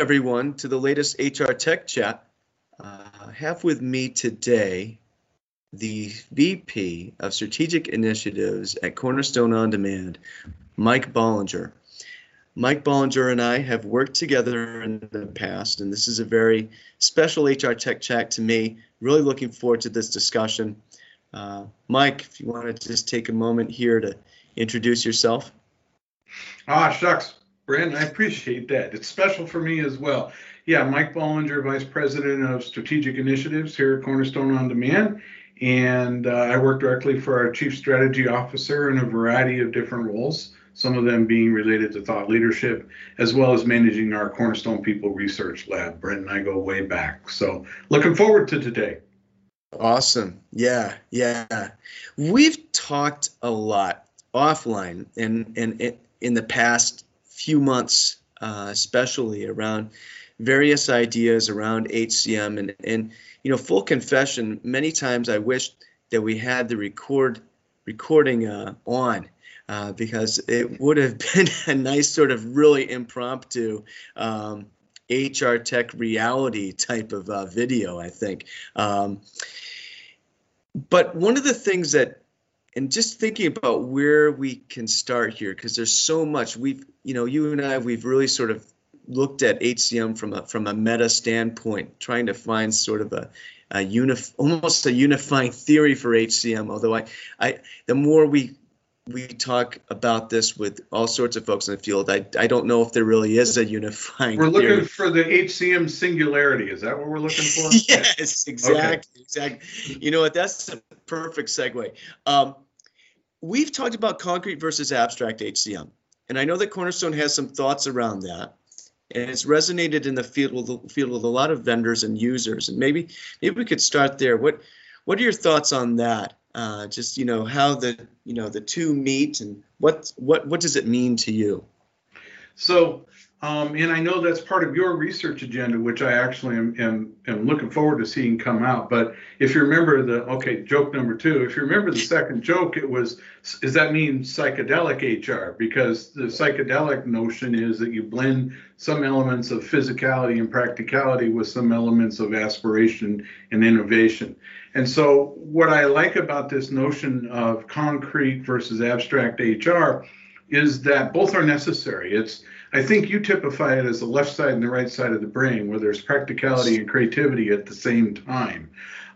everyone, to the latest HR Tech Chat. Uh, have with me today the VP of Strategic Initiatives at Cornerstone On Demand, Mike Bollinger. Mike Bollinger and I have worked together in the past, and this is a very special HR Tech Chat to me. Really looking forward to this discussion. Uh, Mike, if you want to just take a moment here to introduce yourself. Ah, shucks. Brandon, I appreciate that. It's special for me as well. Yeah, Mike Bollinger, Vice President of Strategic Initiatives here at Cornerstone On Demand. And uh, I work directly for our Chief Strategy Officer in a variety of different roles, some of them being related to thought leadership, as well as managing our Cornerstone People Research Lab. Brent and I go way back. So looking forward to today. Awesome. Yeah, yeah. We've talked a lot offline and, and in the past few months, uh, especially around various ideas around HCM. And, and, you know, full confession, many times I wished that we had the record recording uh, on. Uh, because it would have been a nice sort of really impromptu um, HR tech reality type of uh, video, I think. Um, but one of the things that and just thinking about where we can start here because there's so much. We've you know you and I we've really sort of looked at HCM from a from a meta standpoint trying to find sort of a, a unif- almost a unifying theory for HCM although I I the more we we talk about this with all sorts of folks in the field. I, I don't know if there really is a unifying. We're looking theory. for the HCM singularity. Is that what we're looking for? yes, exactly, okay. exactly. You know what? That's a perfect segue. Um, we've talked about concrete versus abstract HCM, and I know that Cornerstone has some thoughts around that, and it's resonated in the field with, field with a lot of vendors and users. And maybe maybe we could start there. What what are your thoughts on that? Uh, just you know how the you know the two meet and what what what does it mean to you? So um, and I know that's part of your research agenda, which I actually am, am, am, looking forward to seeing come out. But if you remember the, okay, joke number two, if you remember the second joke, it was, does that mean psychedelic HR? Because the psychedelic notion is that you blend some elements of physicality and practicality with some elements of aspiration and innovation. And so, what I like about this notion of concrete versus abstract HR is that both are necessary. It's I think you typify it as the left side and the right side of the brain, where there's practicality and creativity at the same time.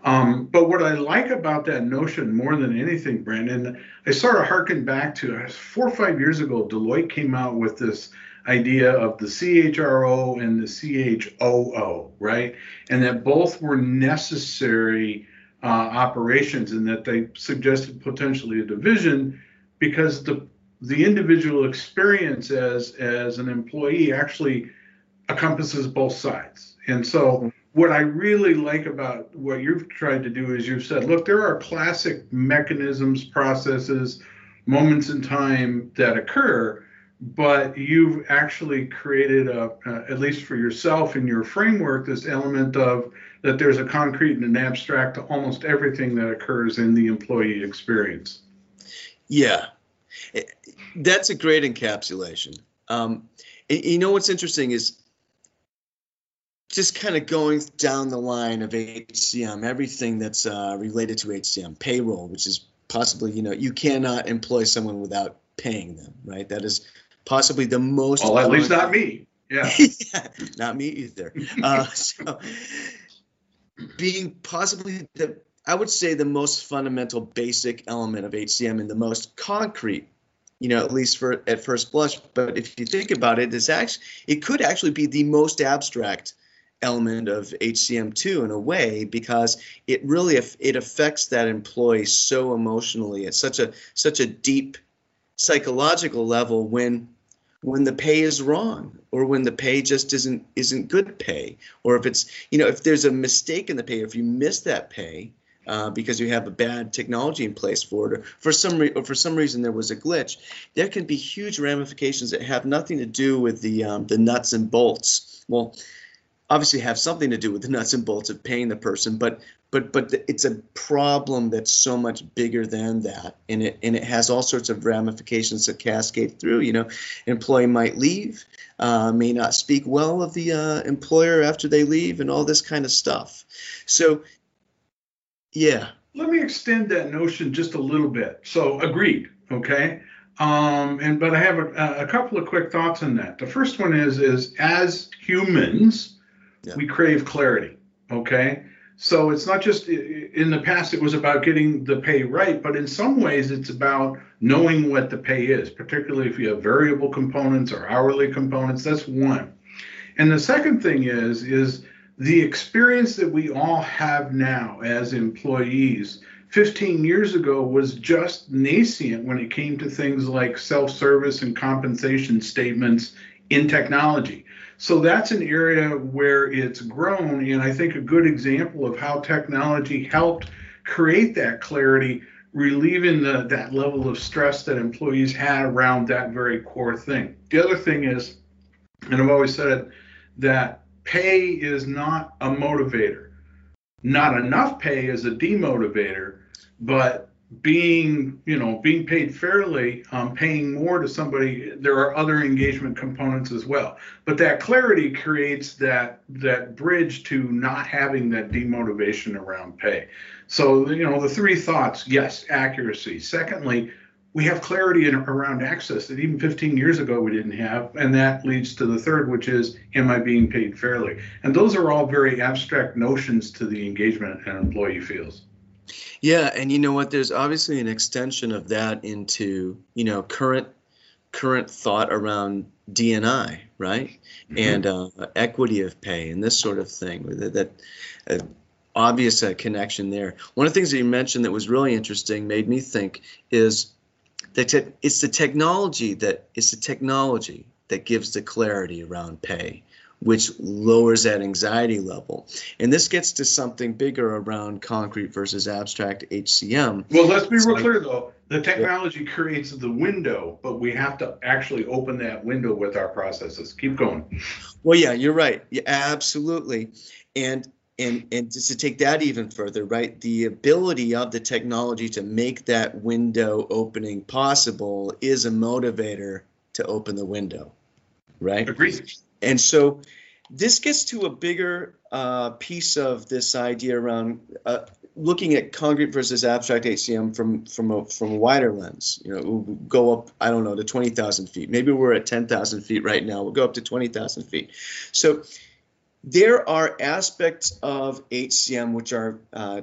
Um, but what I like about that notion more than anything, Brandon, I sort of harken back to four or five years ago, Deloitte came out with this idea of the CHRO and the CHOO, right? And that both were necessary uh, operations and that they suggested potentially a division because the the individual experience as as an employee actually encompasses both sides. And so what I really like about what you've tried to do is you've said, look, there are classic mechanisms, processes, moments in time that occur, but you've actually created a, uh, at least for yourself in your framework, this element of that there's a concrete and an abstract to almost everything that occurs in the employee experience. Yeah, that's a great encapsulation. Um, you know what's interesting is just kind of going down the line of HCM, everything that's uh, related to HCM, payroll, which is possibly, you know, you cannot employ someone without paying them, right? That is possibly the most. Well, at least not me. Yeah. yeah not me either. Uh, so, being possibly the, I would say the most fundamental, basic element of HCM and the most concrete you know, at least for at first blush. But if you think about it, it's actually it could actually be the most abstract element of HCM2 in a way because it really it affects that employee so emotionally at such a such a deep psychological level when when the pay is wrong or when the pay just isn't isn't good pay or if it's you know if there's a mistake in the pay or if you miss that pay uh, because you have a bad technology in place for it, or for some re- or for some reason there was a glitch, there can be huge ramifications that have nothing to do with the um, the nuts and bolts. Well, obviously have something to do with the nuts and bolts of paying the person, but but but it's a problem that's so much bigger than that, and it and it has all sorts of ramifications that cascade through. You know, employee might leave, uh, may not speak well of the uh, employer after they leave, and all this kind of stuff. So, yeah. Let me extend that notion just a little bit. So, agreed. Okay. Um, and but I have a, a couple of quick thoughts on that. The first one is is as humans, yeah. we crave clarity. Okay. So it's not just in the past, it was about getting the pay right, but in some ways, it's about knowing what the pay is, particularly if you have variable components or hourly components. That's one. And the second thing is, is the experience that we all have now as employees 15 years ago was just nascent when it came to things like self service and compensation statements in technology. So that's an area where it's grown. And I think a good example of how technology helped create that clarity, relieving the, that level of stress that employees had around that very core thing. The other thing is, and I've always said it, that pay is not a motivator. Not enough pay is a demotivator, but being you know being paid fairly um, paying more to somebody there are other engagement components as well. But that clarity creates that that bridge to not having that demotivation around pay. So you know the three thoughts yes accuracy. Secondly we have clarity in, around access that even 15 years ago we didn't have and that leads to the third which is am i being paid fairly and those are all very abstract notions to the engagement an employee feels yeah, and you know what? There's obviously an extension of that into you know current current thought around DNI, right? Mm-hmm. And uh, equity of pay and this sort of thing. That, that uh, obvious uh, connection there. One of the things that you mentioned that was really interesting, made me think, is that te- it's the technology that it's the technology that gives the clarity around pay which lowers that anxiety level. And this gets to something bigger around concrete versus abstract HCM. Well, let's be real clear though. The technology yeah. creates the window, but we have to actually open that window with our processes. Keep going. Well, yeah, you're right. Yeah, absolutely. And and and just to take that even further, right? The ability of the technology to make that window opening possible is a motivator to open the window, right? Agreed. And so this gets to a bigger uh, piece of this idea around uh, looking at concrete versus abstract HCM from from a from a wider lens. You know, we'll go up I don't know to twenty thousand feet. Maybe we're at ten thousand feet right now. We'll go up to twenty thousand feet. So there are aspects of HCM which are uh,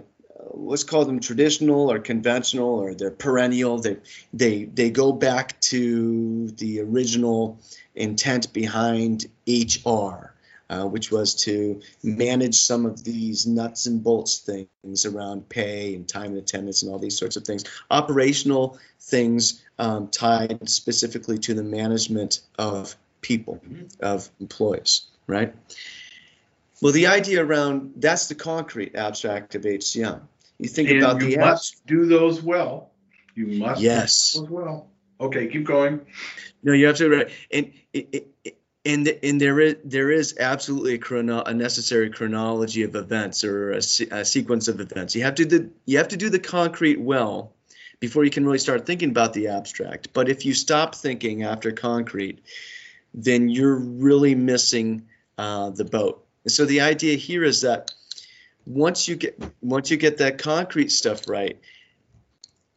let's call them traditional or conventional or they're perennial. They they they go back to the original intent behind HR, uh, which was to manage some of these nuts and bolts things around pay and time and attendance and all these sorts of things. Operational things um, tied specifically to the management of people, of employees, right? Well, the idea around that's the concrete abstract of HCM. You think and about you the must do those well. You must yes. do those well. Okay, keep going. No, you're absolutely right. And it, it, and and there is there is absolutely a, chrono, a necessary chronology of events or a, a, sequence of events. You have to do you have to do the concrete well before you can really start thinking about the abstract. But if you stop thinking after concrete, then you're really missing uh, the boat. And so the idea here is that once you get once you get that concrete stuff right,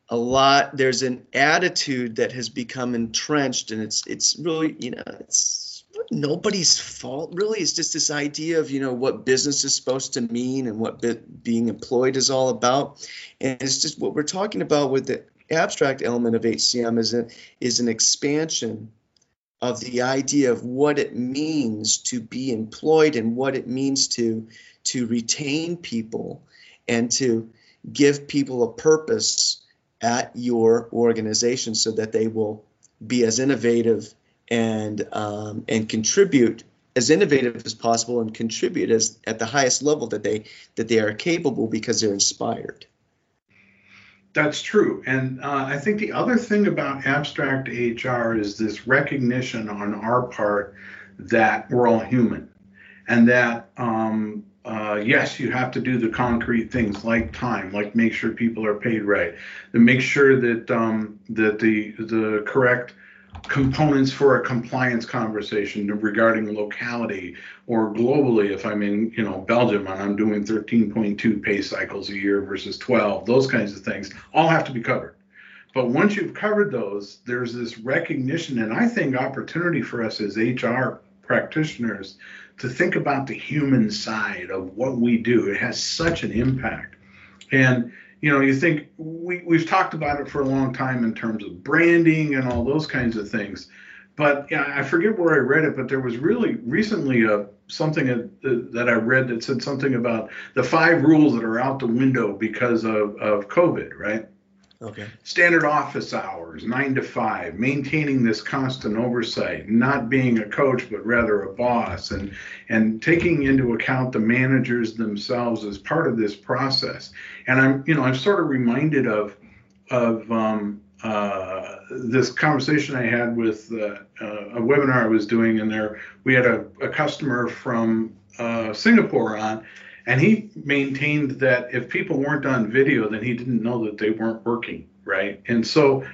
a lot there's an attitude that has become entrenched and it's it's really you know it's nobody's fault really. It's just this idea of you know what business is supposed to mean and what being employed is all about. And it's just what we're talking about with the abstract element of hcm is a, is an expansion of the idea of what it means to be employed and what it means to to retain people and to give people a purpose at your organization so that they will be as innovative and um, and contribute as innovative as possible and contribute as at the highest level that they that they are capable because they're inspired. That's true, and uh, I think the other thing about abstract HR is this recognition on our part that we're all human, and that um, uh, yes, you have to do the concrete things like time, like make sure people are paid right, and make sure that um, that the the correct components for a compliance conversation regarding locality or globally. If i'm in you know belgium and i'm doing 13.2 pay cycles a year versus 12 those kinds of things all have to be covered. But once you've covered those there's this recognition and i think opportunity for us as hr practitioners to think about the human side of what we do. It has such an impact. And you know, you think we, we've talked about it for a long time in terms of branding and all those kinds of things. But yeah, I forget where I read it, but there was really recently a something that I read that said something about the five rules that are out the window because of, of COVID, right? Okay. Standard office hours, nine to five, maintaining this constant oversight, not being a coach but rather a boss, and and taking into account the managers themselves as part of this process. And I'm, you know, I'm sort of reminded of of um, uh, this conversation I had with uh, uh, a webinar I was doing, and there we had a, a customer from uh, Singapore on, and he maintained that if people weren't on video then he didn't know that they weren't working right and so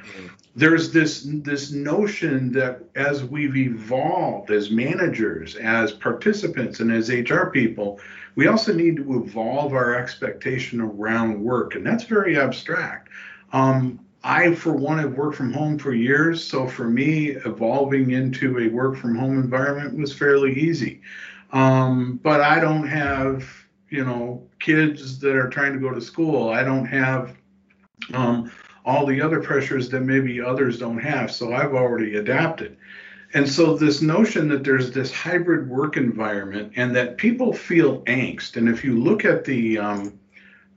there's this this notion that as we've evolved as managers as participants and as hr people we also need to evolve our expectation around work and that's very abstract um, I, for one, have worked from home for years. So for me, evolving into a work from home environment was fairly easy. Um, but I don't have you know kids that are trying to go to school. I don't have um, all the other pressures that maybe others don't have so i've already adapted. And so this notion that there's this hybrid work environment and that people feel angst and if you look at the um,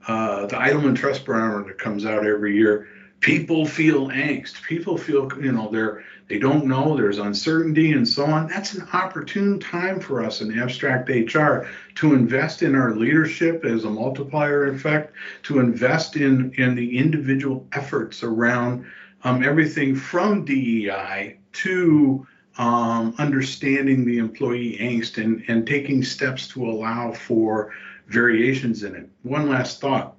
uh, the Edelman Trust Barometer that comes out every year, people feel angst. People feel, you know, they're they don't know, there's uncertainty and so on. That's an opportune time for us in abstract HR to invest in our leadership as a multiplier effect, to invest in, in the individual efforts around um, everything from DEI to um, understanding the employee angst and, and taking steps to allow for variations in it. One last thought.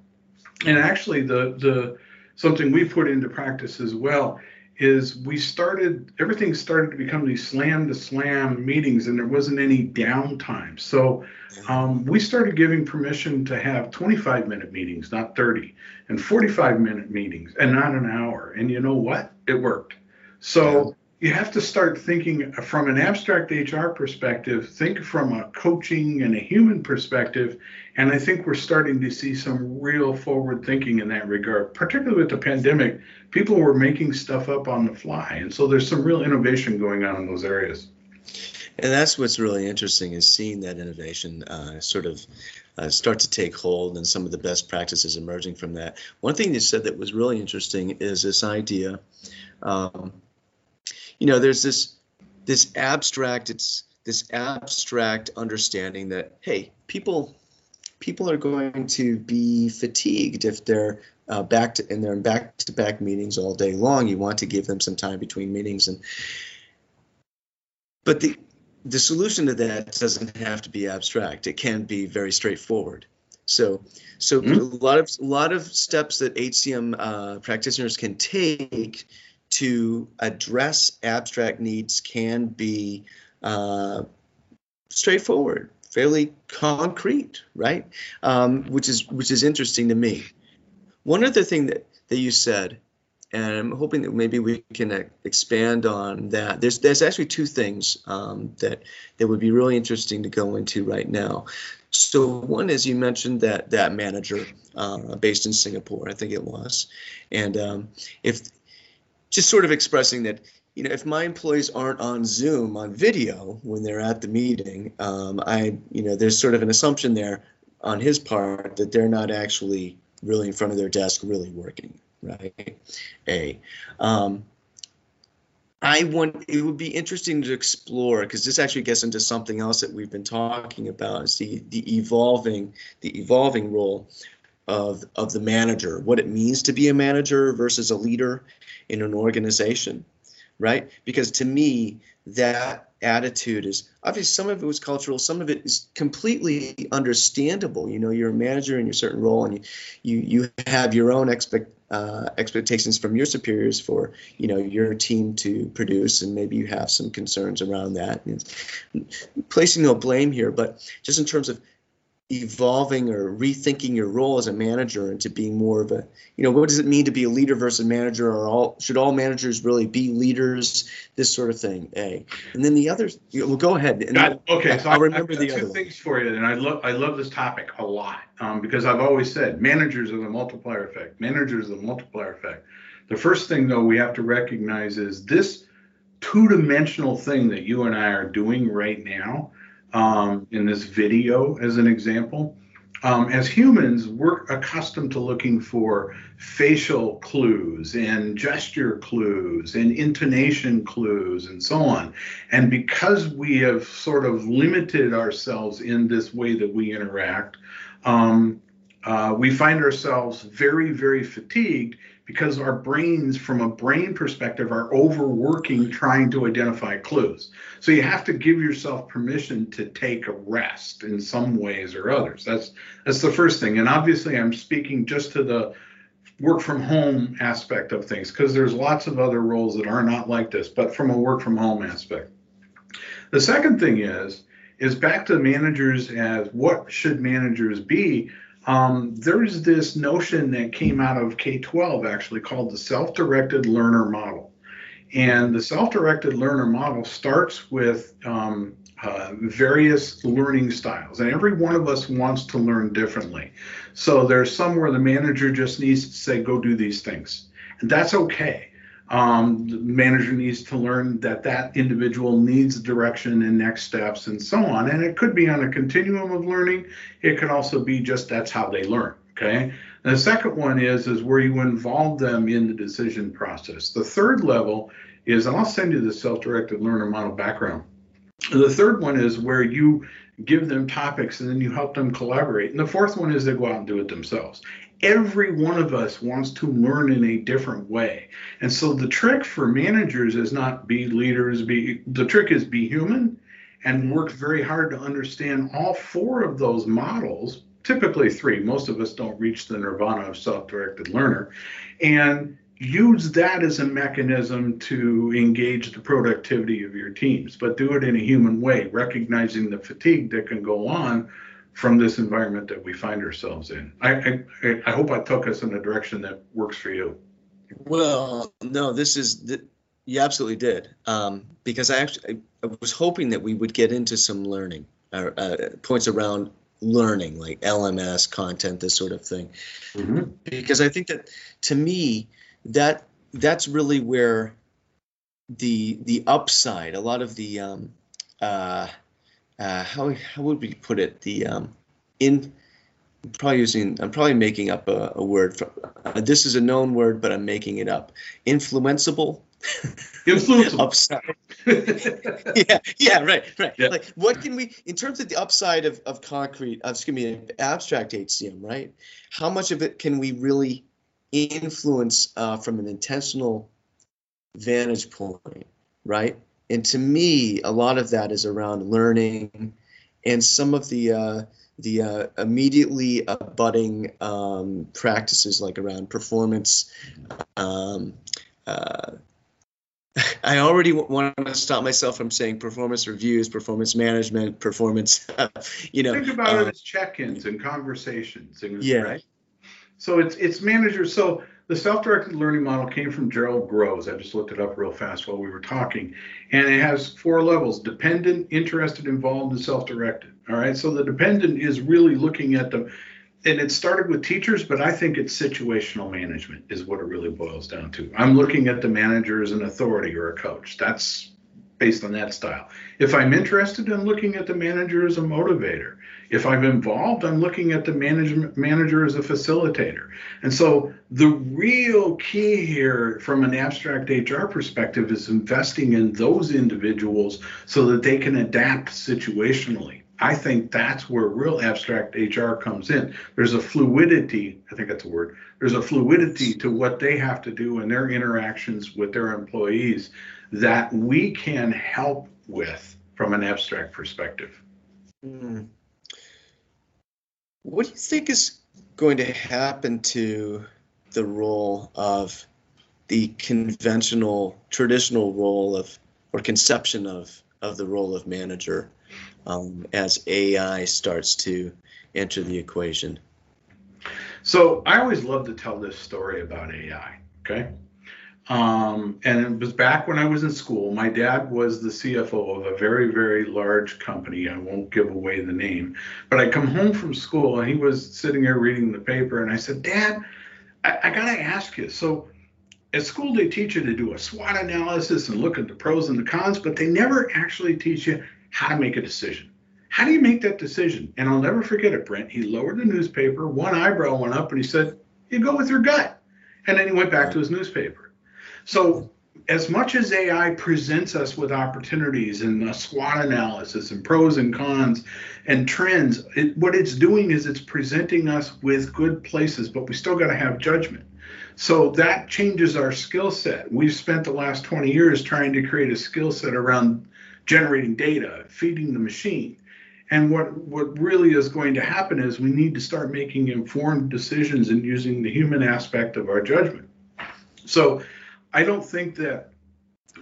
And actually, the, the something we put into practice as well is we started everything started to become these slam to slam meetings and there wasn't any downtime. So um, we started giving permission to have 25 minute meetings not 30 and 45 minute meetings and not an hour. And you know what? It worked. So you have to start thinking from an abstract HR perspective, think from a coaching and a human perspective. And I think we're starting to see some real forward thinking in that regard, particularly with the pandemic. People were making stuff up on the fly. And so there's some real innovation going on in those areas. And that's what's really interesting is seeing that innovation uh, sort of uh, start to take hold and some of the best practices emerging from that. One thing you said that was really interesting is this idea. Um, you know, there's this this abstract it's this abstract understanding that hey, people people are going to be fatigued if they're uh, back to and they're in back to back meetings all day long. You want to give them some time between meetings and but the the solution to that doesn't have to be abstract. It can be very straightforward. So, so mm-hmm. a lot of a lot of steps that HCM uh, practitioners can take to address abstract needs can be uh, straightforward, fairly concrete, right? Um, which is which is interesting to me. One other thing that, that you said, and I'm hoping that maybe we can uh, expand on that. There's there's actually two things um, that that would be really interesting to go into right now. So one is you mentioned that that manager uh, based in Singapore, I think it was, and um, if just sort of expressing that you know if my employees aren't on zoom on video when they're at the meeting um, i you know there's sort of an assumption there on his part that they're not actually really in front of their desk really working right? A um, I want it would be interesting to explore because this actually gets into something else that we've been talking about is the the evolving the evolving role of of the manager, what it means to be a manager versus a leader in an organization, right? Because to me, that attitude is obviously some of it was cultural, some of it is completely understandable. You know, you're a manager in your certain role, and you you, you have your own expect uh, expectations from your superiors for you know your team to produce, and maybe you have some concerns around that. And placing no blame here, but just in terms of evolving or rethinking your role as a manager into being more of a you know what does it mean to be a leader versus a manager? Or all should all managers really be leaders? This sort of thing a. And then the others well go ahead. And got, okay so i'll remember I've the two other things for you and i love i love this topic a lot um, because i've always said managers are the multiplier effect. Managers are the multiplier effect. The first thing though we have to recognize is this two-dimensional thing that you and i are doing right now um, in this video as an example. Um, as humans, we're accustomed to looking for facial clues and gesture clues and intonation clues and so on. And because we have sort of limited ourselves in this way that we interact, um, uh, we find ourselves very, very fatigued because our brains, from a brain perspective, are overworking trying to identify clues. So you have to give yourself permission to take a rest in some ways or others. That's that's the first thing. And obviously, I'm speaking just to the work from home aspect of things because there's lots of other roles that are not like this, but from a work from home aspect. The second thing is is back to managers as what should managers be um, there's this notion that came out of K 12 actually called the self directed learner model. And the self directed learner model starts with um, uh, various learning styles, and every one of us wants to learn differently. So there's some where the manager just needs to say, go do these things. And that's okay um, the manager needs to learn that that individual needs direction and next steps and so on. And it could be on a continuum of learning. It could also be just that's how they learn. Okay. And the second one is is where you involve them in the decision process. The third level is, and I'll send you the self-directed learner model background. The third one is where you give them topics and then you help them collaborate. And the fourth one is they go out and do it themselves every one of us wants to learn in a different way. And so the trick for managers is not be leaders, be the trick is be human and work very hard to understand all four of those models, typically three. Most of us don't reach the nirvana of self-directed learner and use that as a mechanism to engage the productivity of your teams, but do it in a human way, recognizing the fatigue that can go on from this environment that we find ourselves in. I, I, I hope I took us in a direction that works for you. Well, no, this is you absolutely did um, because I actually I was hoping that we would get into some learning uh, uh, points around learning like LMS content, this sort of thing, mm-hmm. because I think that to me that that's really where the the upside, a lot of the um, uh, uh, how how would we put it? The um, in I'm probably using I'm probably making up a, a word. For, uh, this is a known word, but I'm making it up. Influenceable. Influenceable. upside. yeah, yeah, right, right. Yeah. Like, what can we, in terms of the upside of, of concrete, of, excuse me, abstract HCM, right? How much of it can we really influence uh, from an intentional vantage point, right? And to me, a lot of that is around learning, and some of the uh, the uh, immediately abutting um, practices like around performance. Um, uh, I already want to stop myself from saying performance reviews, performance management, performance. you know, think about it uh, as check-ins and conversations. yeah. Right. So it's it's managers. So the self-directed learning model came from Gerald Grow. I just looked it up real fast while we were talking. And it has four levels, dependent, interested, involved, and self-directed. All right. So the dependent is really looking at the and it started with teachers, but I think it's situational management is what it really boils down to. I'm looking at the manager as an authority or a coach. That's based on that style. If I'm interested in looking at the manager as a motivator, if I'm involved, I'm looking at the management manager as a facilitator. And so the real key here from an abstract HR perspective is investing in those individuals so that they can adapt situationally. I think that's where real abstract HR comes in. There's a fluidity, I think that's a word. There's a fluidity to what they have to do in their interactions with their employees that we can help with from an abstract perspective. Mm. What do you think is going to happen to the role of the conventional, traditional role of, or conception of, of the role of manager um, as AI starts to enter the equation? So I always love to tell this story about AI. Okay. Um, and it was back when I was in school. My dad was the CFO of a very, very large company. I won't give away the name, but I come home from school and he was sitting there reading the paper. And I said, Dad, I, I got to ask you. So at school, they teach you to do a SWOT analysis and look at the pros and the cons, but they never actually teach you how to make a decision. How do you make that decision? And I'll never forget it, Brent. He lowered the newspaper, one eyebrow went up, and he said, You go with your gut. And then he went back to his newspaper. So, as much as AI presents us with opportunities and SWOT analysis and pros and cons and trends, it, what it's doing is it's presenting us with good places, but we still got to have judgment. So that changes our skill set. We've spent the last 20 years trying to create a skill set around generating data, feeding the machine. And what, what really is going to happen is we need to start making informed decisions and using the human aspect of our judgment. So I don't think that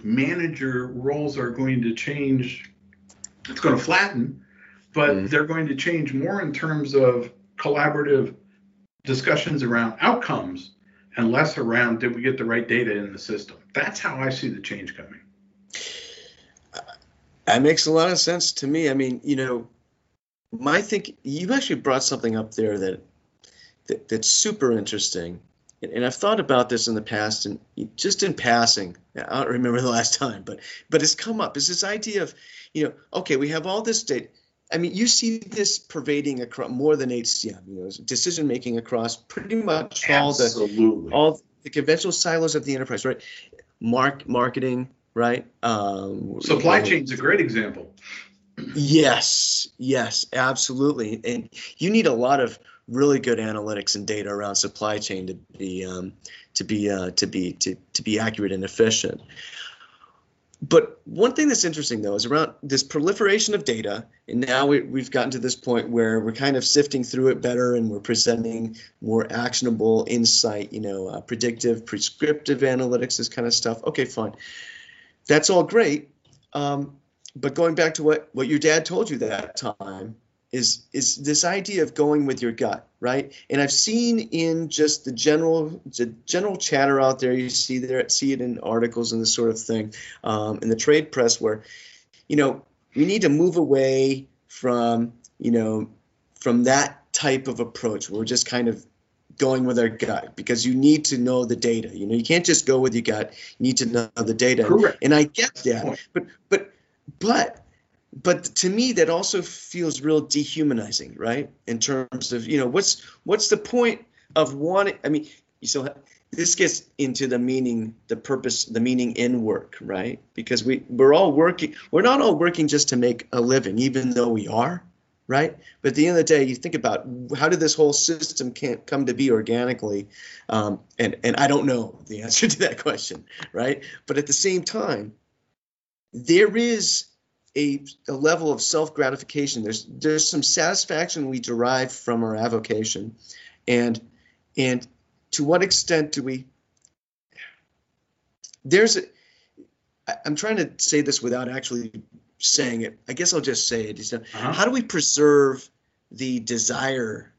manager roles are going to change. It's going to flatten, but mm-hmm. they're going to change more in terms of collaborative discussions around outcomes and less around did we get the right data in the system. That's how I see the change coming. That makes a lot of sense to me. I mean, you know, my think you actually brought something up there that, that that's super interesting and, and I've thought about this in the past and just in passing I don't remember the last time but but it's come up. Is this idea of you know okay we have all this data. I mean you see this pervading across more than HCM you know decision making across pretty much Absolutely. all the all the conventional silos of the enterprise right? Mark marketing right? Um, supply chain is a great example. Yes, yes, absolutely. And you need a lot of really good analytics and data around supply chain to be um, to be uh, to be to, to be accurate and efficient. But one thing that's interesting though is around this proliferation of data, and now we, we've gotten to this point where we're kind of sifting through it better, and we're presenting more actionable insight, you know, uh, predictive, prescriptive analytics, this kind of stuff. Okay, fine, that's all great. Um, but going back to what what your dad told you that time is is this idea of going with your gut right? And i've seen in just the general the general chatter out there you see there see it in articles and this sort of thing um, in the trade press where you know we need to move away from you know from that type of approach. We're just kind of going with our gut because you need to know the data. You know you can't just go with your gut. You need to know the data. Correct. and i get that. But but but but to me that also feels real dehumanizing right? In terms of you know what's what's the point of wanting i mean you still have this gets into the meaning the purpose the meaning in work right? Because we we're all working we're not all working just to make a living even though we are right? But at the end of the day you think about how did this whole system can't come to be organically um, and and i don't know the answer to that question right? But at the same time there is a, a level of self gratification. There's there's some satisfaction we derive from our avocation, and and to what extent do we? There's a. I'm trying to say this without actually saying it. I guess I'll just say it. Uh-huh. How do we preserve the desire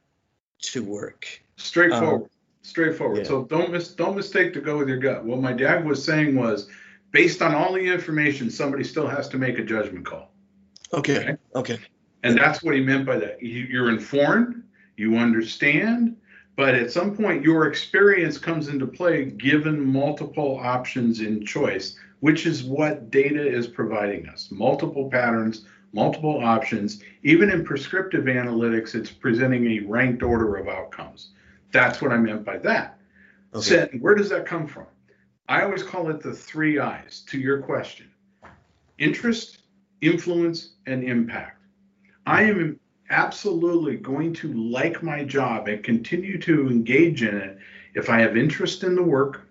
to work? Straightforward. Um, Straightforward. Yeah. So don't mis- don't mistake to go with your gut. What my dad was saying was based on all the information, somebody still has to make a judgment call. Okay. Okay. okay. And that's what he meant by that. You're informed, you understand, but at some point your experience comes into play given multiple options in choice, which is what data is providing us. Multiple patterns, multiple options. Even in prescriptive analytics, it's presenting a ranked order of outcomes. That's what I meant by that. Okay. So where does that come from? I always call it the three I's to your question interest, influence, and impact. I am absolutely going to like my job and continue to engage in it if I have interest in the work,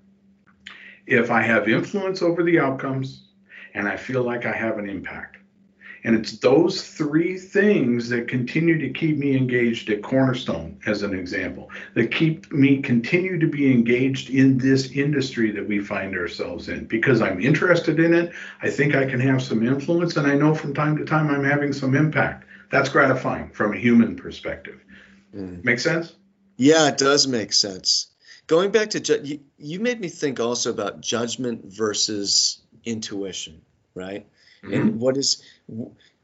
if I have influence over the outcomes, and I feel like I have an impact. And it's those three things that continue to keep me engaged at Cornerstone, as an example, that keep me continue to be engaged in this industry that we find ourselves in because I'm interested in it. I think I can have some influence, and I know from time to time I'm having some impact. That's gratifying from a human perspective. Mm. Make sense? Yeah, it does make sense. Going back to ju- you, you made me think also about judgment versus intuition, right? Mm-hmm. And what is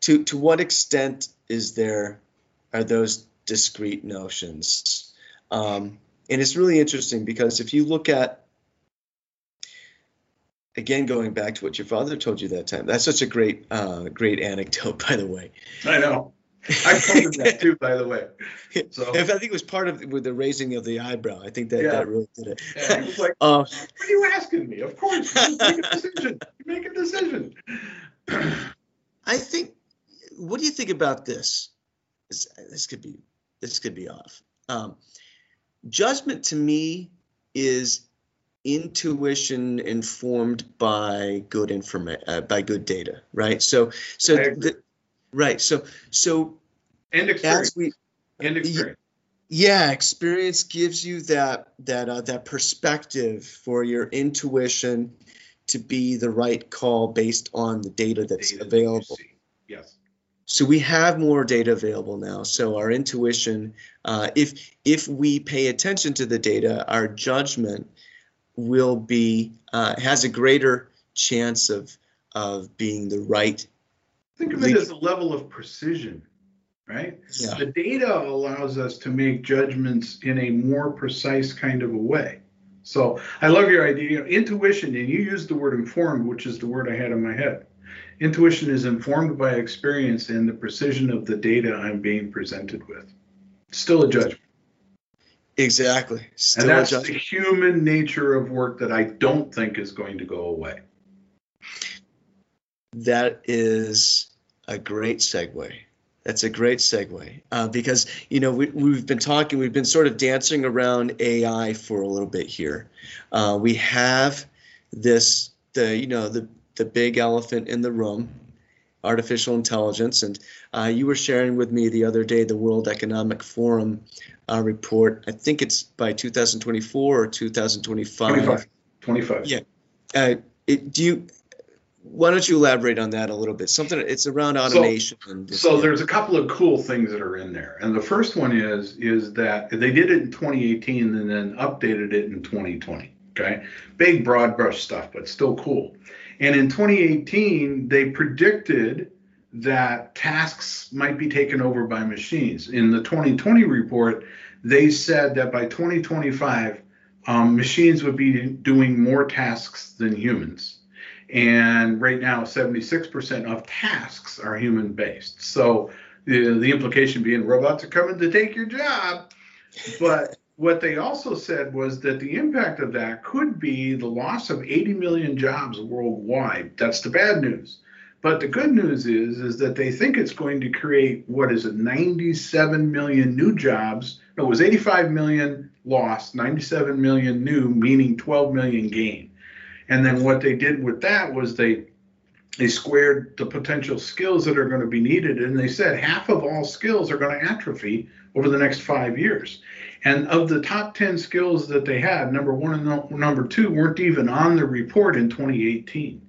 to to what extent is there are those discrete notions? Um, and it's really interesting because if you look at again going back to what your father told you that time that's such a great uh, great anecdote by the way i know I told him that too, by the way. So if I think it was part of with the raising of the eyebrow, I think that yeah. that really did it. Yeah, he was like, uh, "What are you asking me?" Of course, you make a decision. You make a decision. I think. What do you think about this? This, this could be this could be off. Um, judgment to me is intuition informed by good information uh, by good data right so so the, Right. So so and experience. We, and experience. Yeah, experience gives you that that uh, that perspective for your intuition to be the right call based on the data that's data available. That yes. So we have more data available now. So our intuition, uh, if if we pay attention to the data, our judgment will be uh, has a greater chance of of being the right Think of it as a level of precision, right? Yeah. The data allows us to make judgments in a more precise kind of a way. So I love your idea. Intuition, and you used the word informed, which is the word I had in my head. Intuition is informed by experience and the precision of the data I'm being presented with. Still a judgment. Exactly. Still and that's the human nature of work that I don't think is going to go away. That is a great segue. That's a great segue uh, because you know we, we've been talking, we've been sort of dancing around AI for a little bit here. Uh, we have this, the you know the the big elephant in the room, artificial intelligence, and uh, you were sharing with me the other day the World Economic Forum uh, report. I think it's by 2024 or 2025. 25. 25. Yeah. Uh, it, do you why don't you elaborate on that a little bit? Something it's around automation. So, and so there's a couple of cool things that are in there, and the first one is is that they did it in 2018 and then updated it in 2020. Okay, big broad brush stuff, but still cool. And in 2018, they predicted that tasks might be taken over by machines. In the 2020 report, they said that by 2025, um, machines would be doing more tasks than humans and right now, 76% of tasks are human based. So the, the implication being robots are coming to take your job. But what they also said was that the impact of that could be the loss of 80 million jobs worldwide. That's the bad news. But the good news is is that they think it's going to create what is it 97 million new jobs. No, it was 85 million lost, 97 million new, meaning 12 million gain. And then what they did with that was they they squared the potential skills that are going to be needed and they said half of all skills are going to atrophy over the next five years. And of the top 10 skills that they had number one and number two weren't even on the report in 2018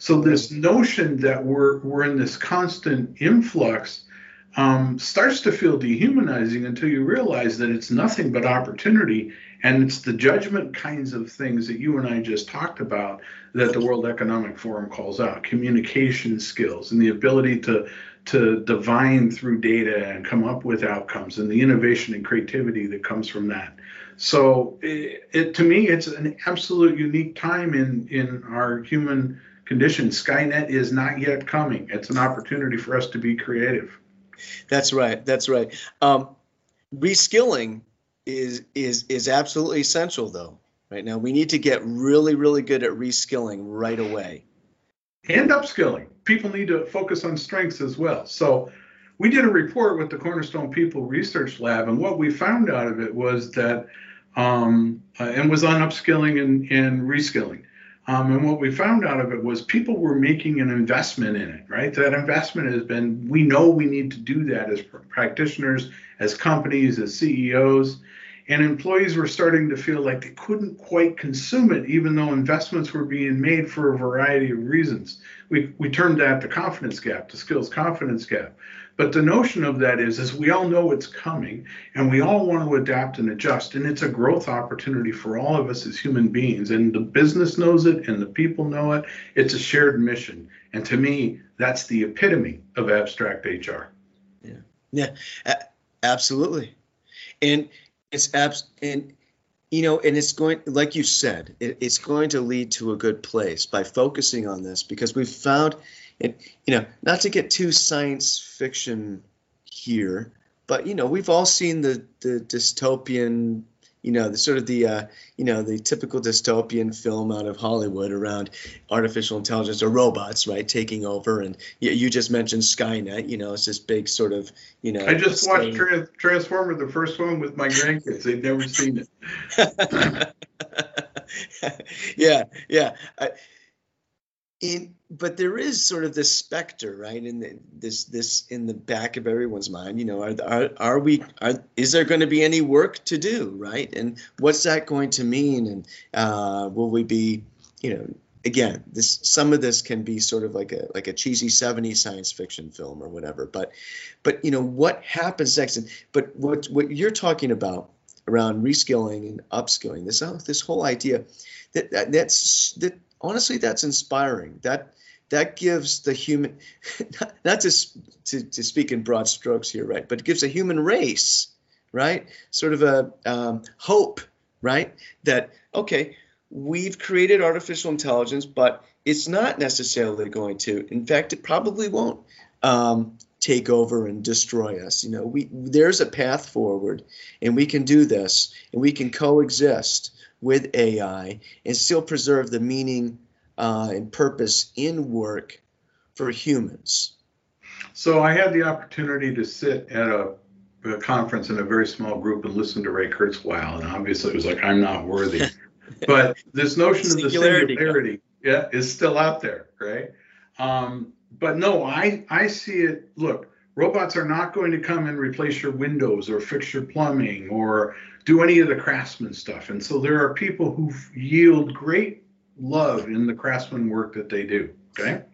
so this notion that we're, we're in this constant influx um, starts to feel dehumanizing until you realize that it's nothing but opportunity and it's the judgment kinds of things that you and I just talked about that the World Economic Forum calls out communication skills and the ability to to divine through data and come up with outcomes and the innovation and creativity that comes from that. So it, it to me it's an absolute unique time in in our human condition. Skynet is not yet coming. It's an opportunity for us to be creative. That's right. That's right. Um, reskilling is is is absolutely essential though. Right now we need to get really really good at reskilling right away. And upskilling. People need to focus on strengths as well. So we did a report with the cornerstone people research lab and what we found out of it was that um, uh, and was on upskilling and, and reskilling. Um, and what we found out of it was people were making an investment in it, right? That investment has been, we know we need to do that as practitioners, as companies, as CEOs. And employees were starting to feel like they couldn't quite consume it, even though investments were being made for a variety of reasons. We, we termed that the confidence gap, the skills confidence gap. But the notion of that is, is we all know it's coming and we all want to adapt and adjust. And it's a growth opportunity for all of us as human beings. And the business knows it and the people know it. It's a shared mission. And to me, that's the epitome of abstract HR. Yeah. Yeah. A- absolutely. And it's abs and you know, and it's going, like you said, it, it's going to lead to a good place by focusing on this because we've found it. you know, not to get too science fiction here, but you know, we've all seen the the dystopian, you know, the sort of the uh, you know the typical dystopian film out of Hollywood around artificial intelligence or robots, right, taking over. And you, you just mentioned Skynet. You know, it's this big sort of you know. I just watched Trans- Transformer, the first one, with my grandkids. They've never seen it. yeah, yeah. I, but there is sort of this specter right in the, this this in the back of everyone's mind you know are are, are we are, is there going to be any work to do right? And what's that going to mean? And uh, will we be you know again this some of this can be sort of like a like a cheesy 70s science fiction film or whatever but but you know what happens next? And but what what you're talking about around reskilling and upskilling this this whole idea that, that that's that honestly, that's inspiring. That that gives the human, not to, to, to speak in broad strokes here, right, but it gives a human race, right, sort of a um, hope, right, that okay, we've created artificial intelligence, but it's not necessarily going to. In fact, it probably won't um, take over and destroy us. You know, we there's a path forward, and we can do this, and we can coexist with AI and still preserve the meaning uh, and purpose in work for humans. So I had the opportunity to sit at a, a conference in a very small group and listen to Ray Kurzweil, and obviously it was like I'm not worthy. but this notion of the singularity, yeah, is still out there, right? Um, but no, I I see it. Look, robots are not going to come and replace your windows or fix your plumbing or do any of the craftsman stuff. And so there are people who yield great love in the craftsman work that they do. Okay.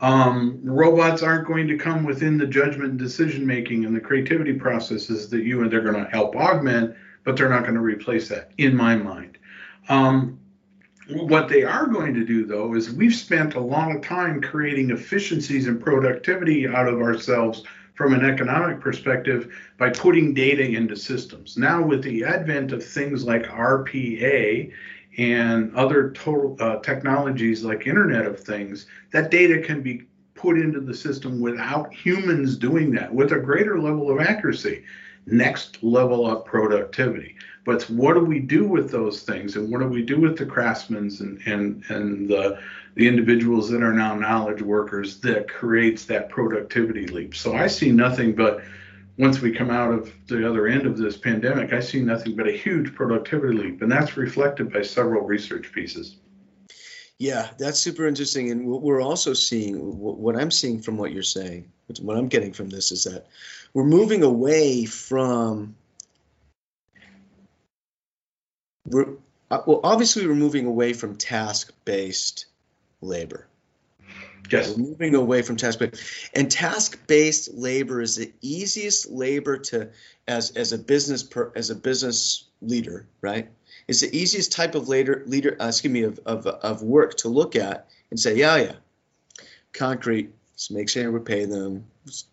Um, robots aren't going to come within the judgment and decision making and the creativity processes that you and they're going to help augment, but they're not going to replace that, in my mind. Um, what they are going to do, though, is we've spent a lot of time creating efficiencies and productivity out of ourselves from an economic perspective by putting data into systems. Now, with the advent of things like RPA and other total uh, technologies like Internet of Things, that data can be put into the system without humans doing that with a greater level of accuracy. Next level up productivity. But what do we do with those things, and what do we do with the craftsmen and and and the the individuals that are now knowledge workers that creates that productivity leap. So I see nothing but once we come out of the other end of this pandemic, I see nothing but a huge productivity leap, and that's reflected by several research pieces. Yeah, that's super interesting. And what we're also seeing, what I'm seeing from what you're saying, what I'm getting from this is that we're moving away from. We're, uh, well, obviously, we're moving away from task based labor. Yes. We're moving away from task based. And task based labor is the easiest labor to as as a business per, as a business leader, right? It's the easiest type of leader leader uh, excuse me of, of of work to look at and say, yeah, yeah. Concrete, just make sure we pay them,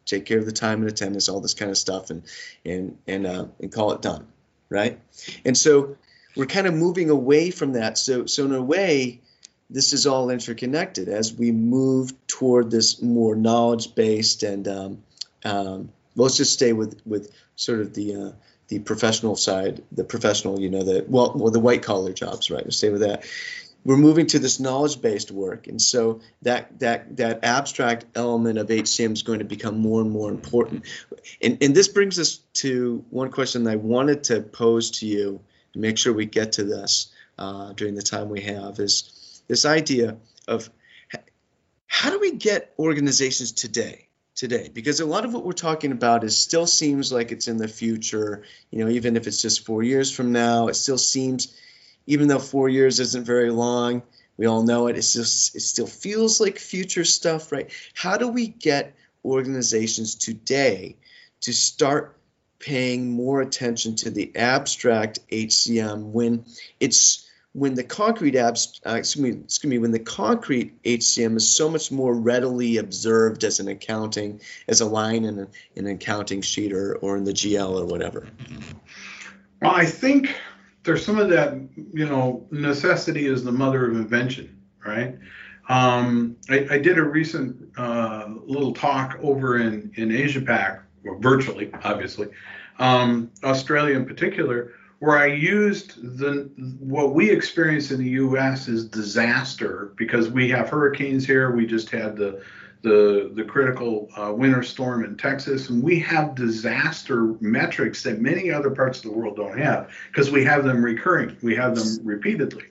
take care of the time and attendance, all this kind of stuff, and and and uh, and call it done, right? And so we're kind of moving away from that. So so in a way, this is all interconnected as we move toward this more knowledge based and um, um, let's just stay with with sort of the uh, the professional side the professional you know the well, well the white collar jobs right? Let's stay with that. We're moving to this knowledge based work and so that that that abstract element of hcm is going to become more and more important. And, and this brings us to one question i wanted to pose to you make sure we get to this uh, during the time we have is this idea of how do we get organizations today today? Because a lot of what we're talking about is still seems like it's in the future you know even if it's just four years from now it still seems even though four years isn't very long we all know it it's just it still feels like future stuff right? How do we get organizations today to start paying more attention to the abstract hcm when it's when the concrete abs, uh, excuse me, excuse me, when the concrete HCM is so much more readily observed as an accounting, as a line in, a, in an accounting sheet or, or in the GL or whatever. Well, I think there's some of that, you know, necessity is the mother of invention, right? Um, I, I, did a recent uh, little talk over in in Asia Pac, well, virtually, obviously, um, Australia in particular, where I used the what we experience in the U.S. is disaster because we have hurricanes here. We just had the the the critical uh, winter storm in Texas, and we have disaster metrics that many other parts of the world don't have because we have them recurring. We have them repeatedly,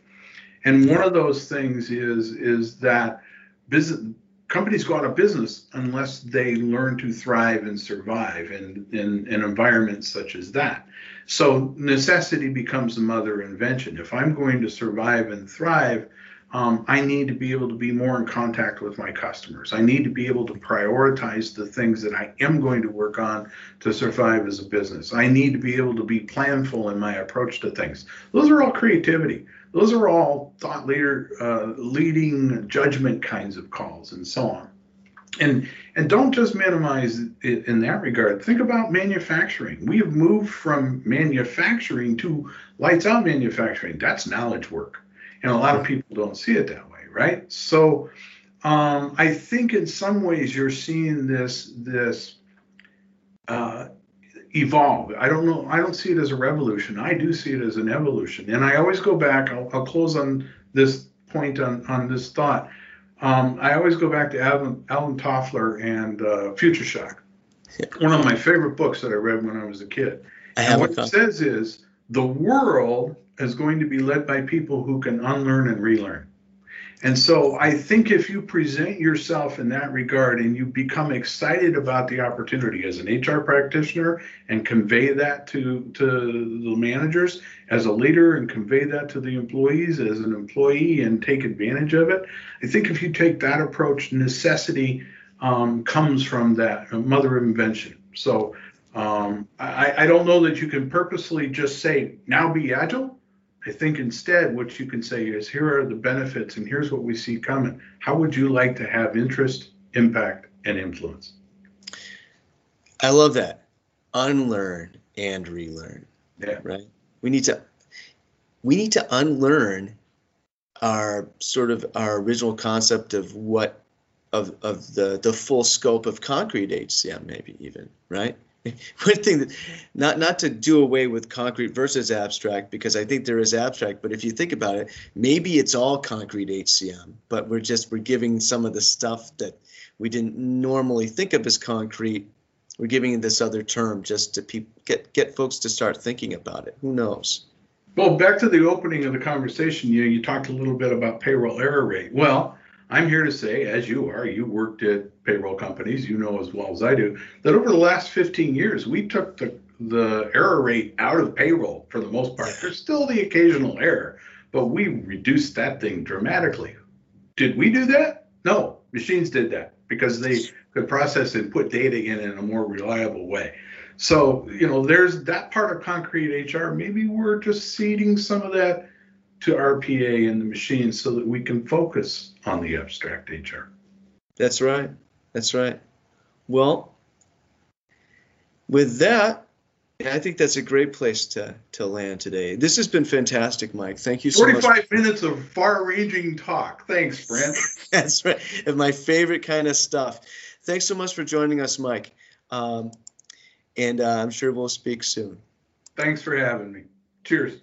and one of those things is is that business companies go out of business unless they learn to thrive and survive in, in, in environments such as that. So necessity becomes the mother of invention. If I'm going to survive and thrive, um, I need to be able to be more in contact with my customers. I need to be able to prioritize the things that I am going to work on to survive as a business. I need to be able to be planful in my approach to things. Those are all creativity. Those are all thought leader, uh, leading judgment kinds of calls and so on and and don't just minimize it in that regard. Think about manufacturing. We have moved from manufacturing to lights out manufacturing. That's knowledge work. And a lot of people don't see it that way right? So um, i think in some ways you're seeing this this uh, evolve. I don't know i don't see it as a revolution. I do see it as an evolution. And i always go back i'll, I'll close on this point on on this thought um, I always go back to Alvin, Alvin Toffler and uh, Future Shock. One of my favorite books that I read when I was a kid. and what it says is the world is going to be led by people who can unlearn and relearn. And so I think if you present yourself in that regard and you become excited about the opportunity as an HR practitioner and convey that to, to the managers as a leader and convey that to the employees as an employee and take advantage of it, I think if you take that approach, necessity um, comes from that mother invention. So um, I, I don't know that you can purposely just say, now be agile I think instead, what you can say is here are the benefits and here's what we see coming. How would you like to have interest, impact, and influence? I love that. Unlearn and relearn. Yeah. Right. We need to we need to unlearn our sort of our original concept of what of of the the full scope of concrete HCM maybe even, right? one thing that not not to do away with concrete versus abstract because I think there is abstract, but if you think about it, maybe it's all concrete HCM, but we're just we're giving some of the stuff that we didn't normally think of as concrete. We're giving this other term just to pe- get get folks to start thinking about it. Who knows? Well, back to the opening of the conversation, you you talked a little bit about payroll error rate. Well, I'm here to say, as you are, you worked at payroll companies, you know as well as I do, that over the last 15 years, we took the, the error rate out of payroll for the most part. There's still the occasional error, but we reduced that thing dramatically. Did we do that? No, machines did that because they could process and put data in in a more reliable way. So, you know, there's that part of concrete HR. Maybe we're just ceding some of that to RPA and the machine so that we can focus on the abstract HR. That's right. That's right. Well, with that, I think that's a great place to, to land today. This has been fantastic, Mike. Thank you so 45 much. 45 minutes of far ranging talk. Thanks, Brent. that's right. And my favorite kind of stuff. Thanks so much for joining us, Mike. Um, and uh, I'm sure we'll speak soon. Thanks for having me. Cheers.